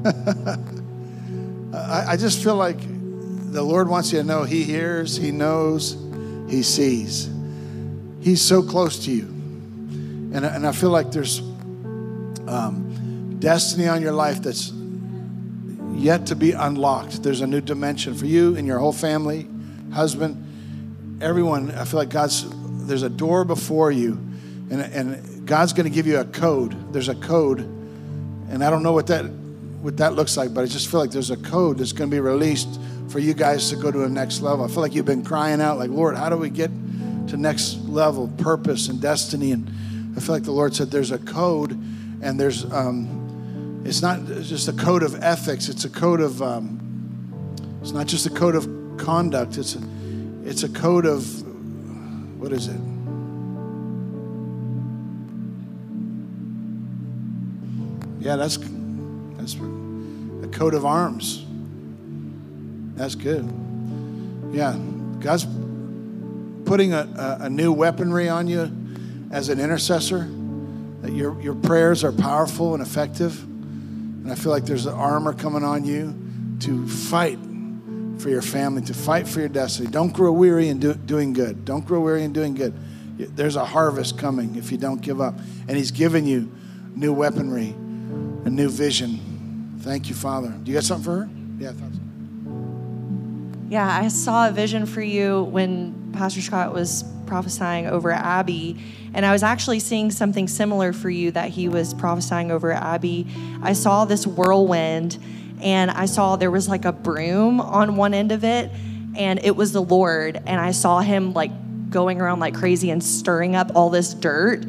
[laughs] I, I just feel like the Lord wants you to know He hears, He knows, He sees. He's so close to you. And, and I feel like there's um, destiny on your life that's yet to be unlocked. There's a new dimension for you and your whole family, husband, everyone. I feel like God's, there's a door before you, and, and God's going to give you a code. There's a code, and I don't know what that what that looks like, but I just feel like there's a code that's going to be released for you guys to go to a next level. I feel like you've been crying out, like, Lord, how do we get to next level purpose and destiny? And I feel like the Lord said there's a code, and there's um, it's not just a code of ethics. It's a code of um, it's not just a code of conduct. It's a it's a code of what is it? Yeah, that's that's a coat of arms. That's good. Yeah, God's putting a, a, a new weaponry on you as an intercessor. That your your prayers are powerful and effective, and I feel like there's an armor coming on you to fight for your family, to fight for your destiny. Don't grow weary in do, doing good. Don't grow weary in doing good. There's a harvest coming if you don't give up, and He's given you new weaponry, a new vision. Thank you, Father. Do you got something for her? Yeah, so.
Yeah, I saw a vision for you when Pastor Scott was prophesying over Abby, and I was actually seeing something similar for you that he was prophesying over Abby. I saw this whirlwind, and I saw there was like a broom on one end of it, and it was the Lord, and I saw him like going around like crazy and stirring up all this dirt.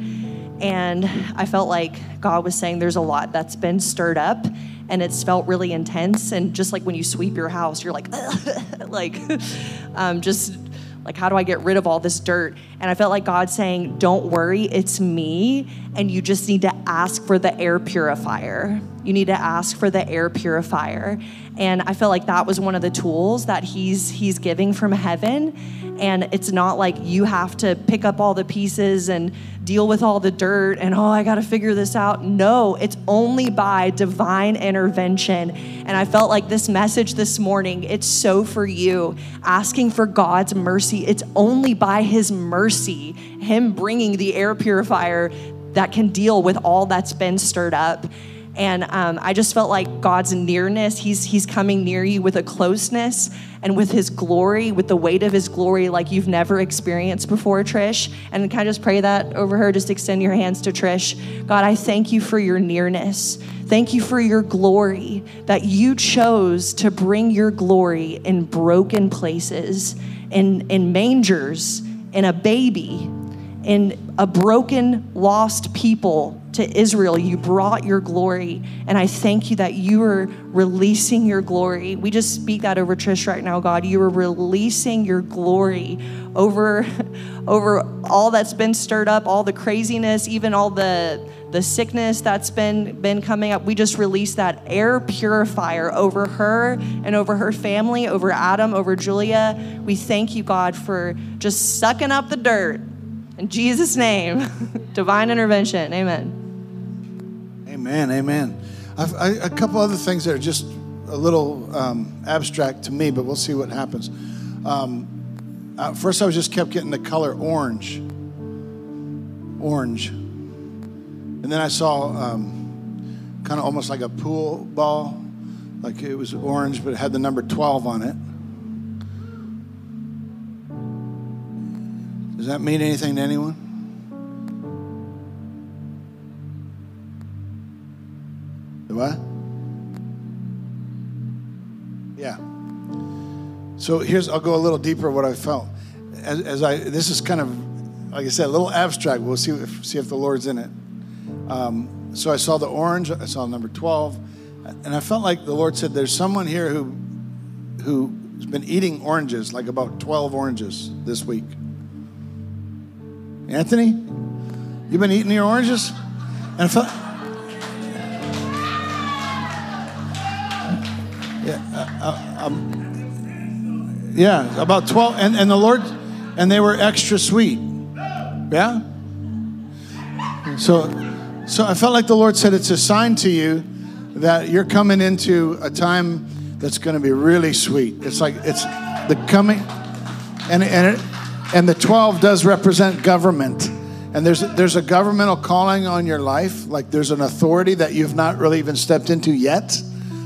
And I felt like God was saying there's a lot that's been stirred up and it's felt really intense. And just like when you sweep your house, you're like, [laughs] like, [laughs] um, just like, how do I get rid of all this dirt? And I felt like God saying, don't worry, it's me. And you just need to ask for the air purifier. You need to ask for the air purifier. And I felt like that was one of the tools that he's he's giving from heaven. And it's not like you have to pick up all the pieces and deal with all the dirt and oh, I got to figure this out. No, it's only by divine intervention. And I felt like this message this morning, it's so for you, asking for God's mercy. It's only by his mercy, him bringing the air purifier that can deal with all that's been stirred up. And um, I just felt like God's nearness, he's, he's coming near you with a closeness and with his glory, with the weight of his glory like you've never experienced before, Trish. And can I just pray that over her? Just extend your hands to Trish. God, I thank you for your nearness. Thank you for your glory, that you chose to bring your glory in broken places, in, in mangers, in a baby, in a broken, lost people to Israel. You brought your glory. And I thank you that you are releasing your glory. We just speak that over Trish right now, God. You are releasing your glory over, [laughs] over all that's been stirred up, all the craziness, even all the the sickness that's been been coming up we just release that air purifier over her and over her family over adam over julia we thank you god for just sucking up the dirt in Jesus' name, [laughs] divine intervention. Amen.
Amen. Amen. I've, I, a couple other things that are just a little um, abstract to me, but we'll see what happens. Um, uh, first, I was just kept getting the color orange. Orange. And then I saw um, kind of almost like a pool ball, like it was orange, but it had the number 12 on it. Does that mean anything to anyone? The what? Yeah. So here's, I'll go a little deeper what I felt. As, as I, this is kind of, like I said, a little abstract. We'll see if, see if the Lord's in it. Um, so I saw the orange, I saw number 12, and I felt like the Lord said, there's someone here who, who has been eating oranges, like about 12 oranges this week. Anthony, you've been eating your oranges? And I felt, yeah, uh, uh, um, yeah, about 12, and, and the Lord, and they were extra sweet. Yeah? So, so I felt like the Lord said it's a sign to you that you're coming into a time that's going to be really sweet. It's like it's the coming, and and it, and the twelve does represent government, and there's there's a governmental calling on your life. Like there's an authority that you've not really even stepped into yet,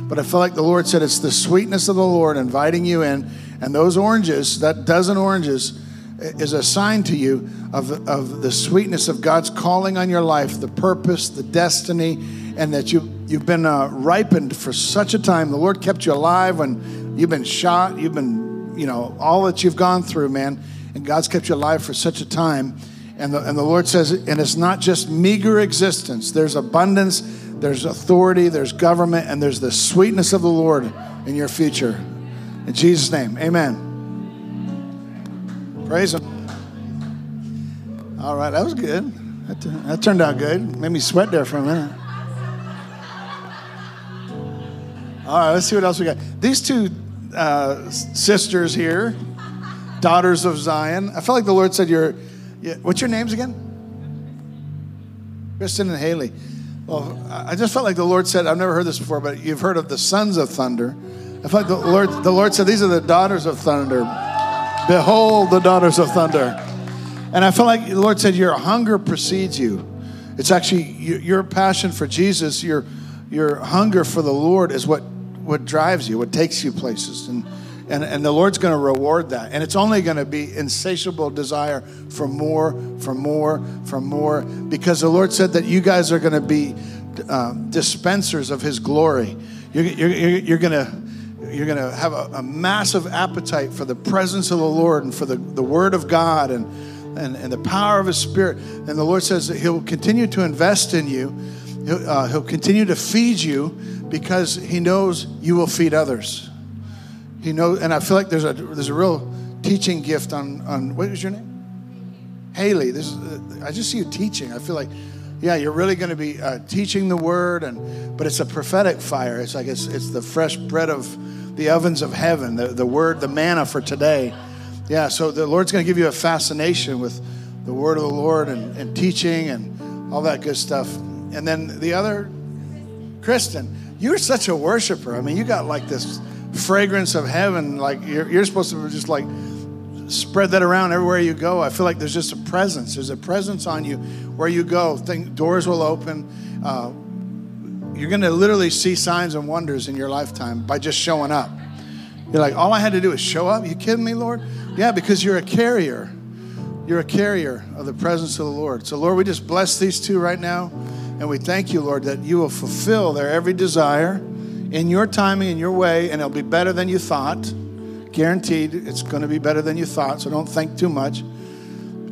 but I feel like the Lord said it's the sweetness of the Lord inviting you in, and those oranges, that dozen oranges is a sign to you of, of the sweetness of God's calling on your life, the purpose, the destiny, and that you, you've been uh, ripened for such a time. The Lord kept you alive when you've been shot, you've been, you know, all that you've gone through, man. And God's kept you alive for such a time. And the, and the Lord says, and it's not just meager existence, there's abundance, there's authority, there's government, and there's the sweetness of the Lord in your future. In Jesus' name, amen. Praise Him. All right, that was good. That, that turned out good. Made me sweat there for a minute. All right, let's see what else we got. These two uh, sisters here, daughters of Zion. I felt like the Lord said. Yeah, what's your names again? Kristen and Haley. Well, I just felt like the Lord said, I've never heard this before, but you've heard of the sons of thunder. I felt like the Lord, the Lord said, These are the daughters of thunder. Behold the daughters of thunder. And I felt like the Lord said, Your hunger precedes you. It's actually your passion for Jesus, your, your hunger for the Lord is what, what drives you, what takes you places. And, and, and the Lord's going to reward that. And it's only going to be insatiable desire for more, for more, for more, because the Lord said that you guys are going to be uh, dispensers of His glory. You're, you're, you're going to you're going to have a, a, massive appetite for the presence of the Lord and for the, the Word of God and, and, and the power of His Spirit. And the Lord says that He'll continue to invest in you, He'll, uh, he'll continue to feed you because He knows you will feed others. He knows, and I feel like there's a, there's a real teaching gift on, on what is your name? Haley. This is, uh, I just see you teaching. I feel like yeah, you're really going to be uh, teaching the word, and but it's a prophetic fire. It's like it's it's the fresh bread of the ovens of heaven, the, the word, the manna for today. Yeah, so the Lord's going to give you a fascination with the word of the Lord and, and teaching and all that good stuff. And then the other, Kristen, you're such a worshiper. I mean, you got like this fragrance of heaven. Like you're, you're supposed to just like spread that around everywhere you go. I feel like there's just a presence. There's a presence on you where you go. Think doors will open. Uh, you're going to literally see signs and wonders in your lifetime by just showing up. You're like, all I had to do is show up. You kidding me, Lord? Yeah, because you're a carrier. You're a carrier of the presence of the Lord. So, Lord, we just bless these two right now. And we thank you, Lord, that you will fulfill their every desire in your timing, in your way, and it'll be better than you thought. Guaranteed, it's going to be better than you thought, so don't think too much.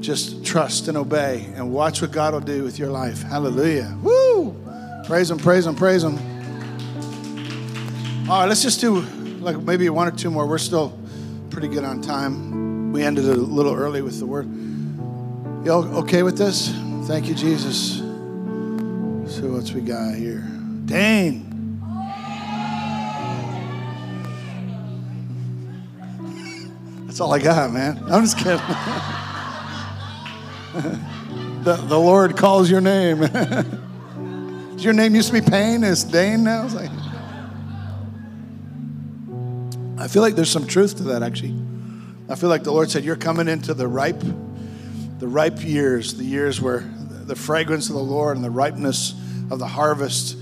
Just trust and obey and watch what God will do with your life. Hallelujah. Woo! Praise Him, praise Him, praise Him. All right, let's just do like maybe one or two more. We're still pretty good on time. We ended a little early with the word. Y'all okay with this? Thank you, Jesus. So, what's we got here? Dane. That's all I got, man. I'm just kidding. [laughs] the, the Lord calls your name. [laughs] your name used to be Payne? It's Dane now? It's like, I feel like there's some truth to that, actually. I feel like the Lord said, You're coming into the ripe, the ripe years, the years where the fragrance of the Lord and the ripeness of the harvest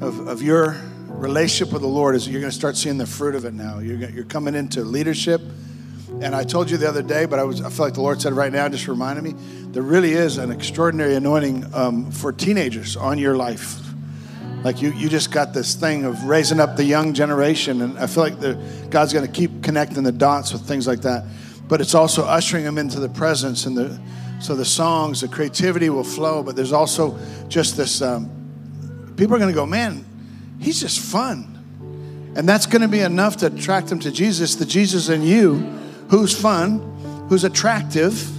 of, of your relationship with the Lord is you're going to start seeing the fruit of it now. You're, you're coming into leadership and I told you the other day, but I was I feel like the Lord said right now, just reminded me, there really is an extraordinary anointing um, for teenagers on your life. Like you, you just got this thing of raising up the young generation, and I feel like the, God's going to keep connecting the dots with things like that. But it's also ushering them into the presence, and the so the songs, the creativity will flow. But there's also just this. Um, people are going to go, man, he's just fun And that's going to be enough to attract them to Jesus, the Jesus in you, who's fun, who's attractive.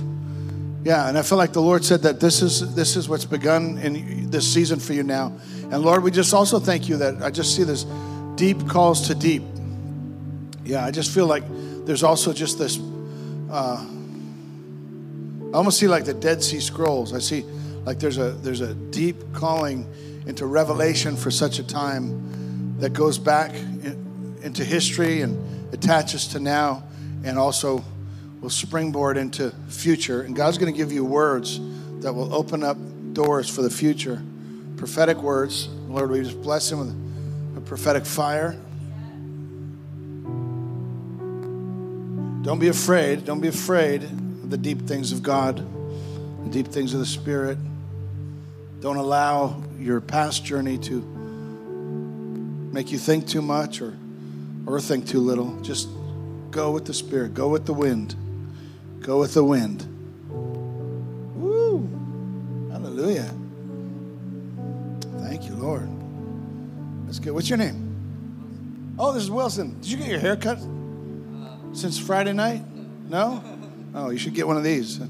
Yeah, and I feel like the Lord said that this is this is what's begun in this season for you now. And Lord, we just also thank you that I just see this deep calls to deep. Yeah, I just feel like there's also just this. Uh, I almost see like the Dead Sea Scrolls. I see like there's a there's a deep calling into revelation for such a time that goes back in, into history and attaches to now, and also will springboard into future. And God's going to give you words that will open up doors for the future. Prophetic words. Lord, we just bless him with a prophetic fire. Don't be afraid. Don't be afraid of the deep things of God, the deep things of the Spirit. Don't allow your past journey to make you think too much or, or think too little. Just go with the Spirit, go with the wind. Go with the wind. Woo! Hallelujah. Thank you, Lord. That's good. What's your name? Oh, this is Wilson. Did you get your hair cut since Friday night? No? Oh, you should get one of these. [laughs]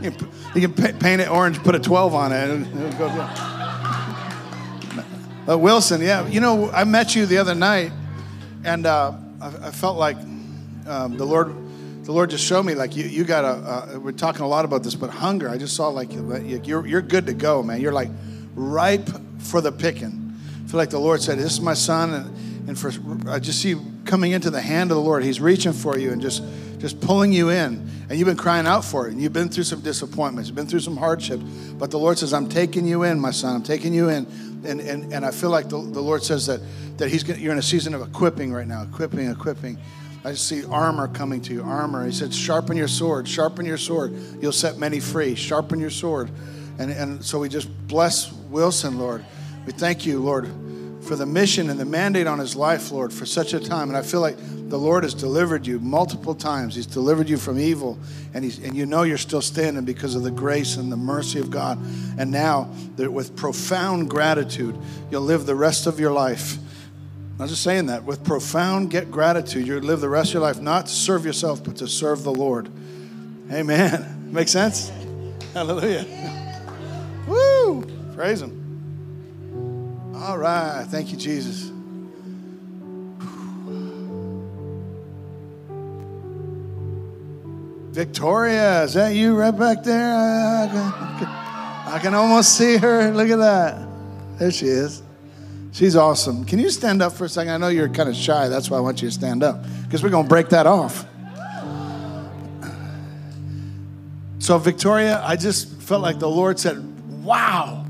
you can, you can paint it orange, put a 12 on it, and it'll go. Uh, Wilson, yeah. You know, I met you the other night, and uh, I, I, felt like um, the Lord, the Lord just showed me like you, you got a. Uh, we're talking a lot about this, but hunger. I just saw like you're you're good to go, man. You're like ripe for the picking. I feel like the Lord said, "This is my son," and, and for I just see coming into the hand of the Lord. He's reaching for you and just just pulling you in. And you've been crying out for it. And you've been through some disappointments. You've been through some hardships. But the Lord says, I'm taking you in, my son. I'm taking you in. And, and, and I feel like the, the Lord says that, that he's you're in a season of equipping right now. Equipping, equipping. I see armor coming to you. Armor. He said, sharpen your sword. Sharpen your sword. You'll set many free. Sharpen your sword. And, and so we just bless Wilson, Lord. We thank you, Lord, for the mission and the mandate on his life, Lord, for such a time. And I feel like the Lord has delivered you multiple times. He's delivered you from evil, and, he's, and you know you're still standing because of the grace and the mercy of God. And now, that with profound gratitude, you'll live the rest of your life. I'm just saying that with profound get gratitude, you'll live the rest of your life not to serve yourself, but to serve the Lord. Amen. [laughs] Make sense? Hallelujah. Woo! Praise Him. All right. Thank you, Jesus. Victoria, is that you right back there? I can, I can almost see her. Look at that. There she is. She's awesome. Can you stand up for a second? I know you're kind of shy. That's why I want you to stand up because we're going to break that off. So, Victoria, I just felt like the Lord said, Wow,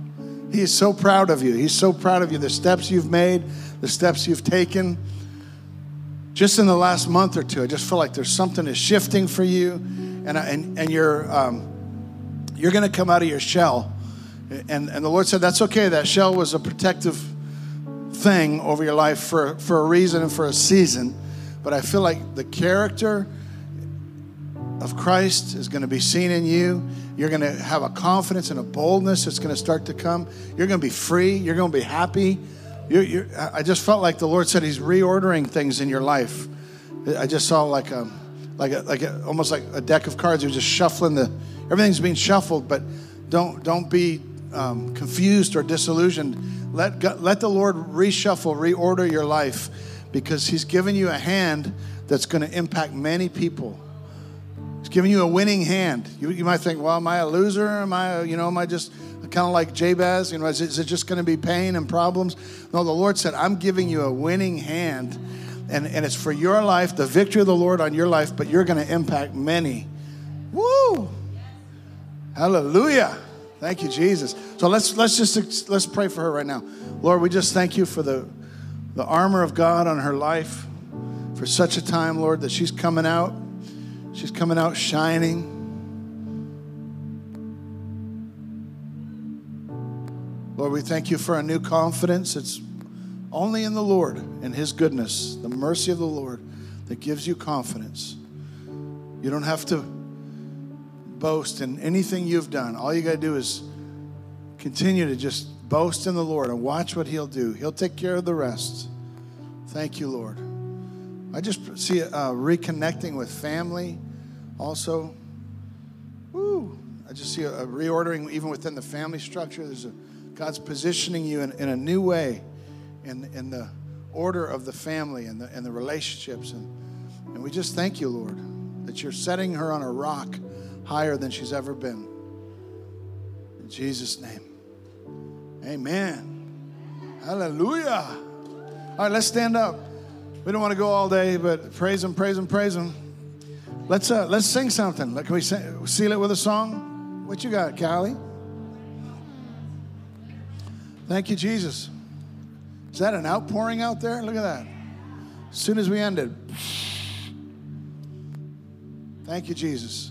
He is so proud of you. He's so proud of you. The steps you've made, the steps you've taken just in the last month or two, I just feel like there's something is shifting for you, and and and you're um, you're going to come out of your shell, and and the Lord said that's okay. That shell was a protective thing over your life for for a reason and for a season, but I feel like the character of Christ is going to be seen in you. You're going to have a confidence and a boldness that's going to start to come. You're going to be free. You're going to be happy. You're, you're, I just felt like the Lord said He's reordering things in your life. I just saw like a, like a, like a, almost like a deck of cards. You're just shuffling the, everything's being shuffled, but don't don't be um, confused or disillusioned. Let God, let the Lord reshuffle, reorder your life, because He's given you a hand that's going to impact many people. Giving you a winning hand. You, you might think, well, am I a loser? Am I, you know, am I just kind of like Jabez? You know, is it, is it just going to be pain and problems? No, the Lord said, I'm giving you a winning hand, and, and it's for your life, the victory of the Lord on your life, but you're going to impact many. Woo! Hallelujah. Thank you, Jesus. So let's let's just let's pray for her right now. Lord, we just thank you for the the armor of God on her life for such a time, Lord, that she's coming out. She's coming out shining. Lord, we thank you for our new confidence. It's only in the Lord and His goodness, the mercy of the Lord, that gives you confidence. You don't have to boast in anything you've done. All you got to do is continue to just
boast in the Lord and watch what He'll do. He'll take care of the rest. Thank you, Lord. I just see uh, reconnecting with family also. Woo. I just see a, a, reordering even within the family structure. There's a, God's positioning you in, in a new way in, in the order of the family and the, and the relationships. And, and we just thank you, Lord, that you're setting her on a rock higher than she's ever been. In Jesus' name, amen. Hallelujah. All right, let's stand up. We don't want to go all day, but praise Him, praise Him, praise Him. Let's uh, let's sing something. Can we sing, seal it with a song? What you got, Callie? Thank you, Jesus. Is that an outpouring out there? Look at that. As soon as we ended. Thank you, Jesus.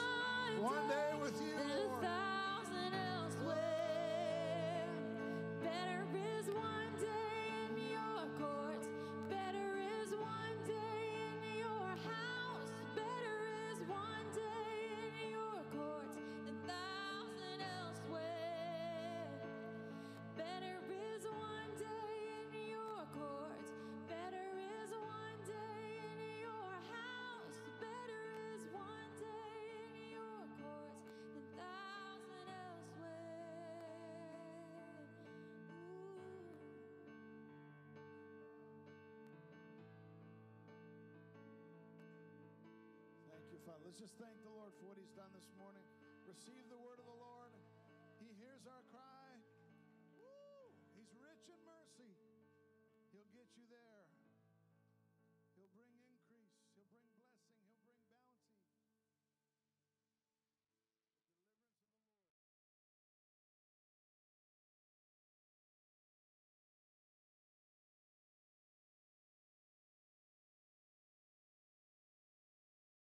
Father. Let's just thank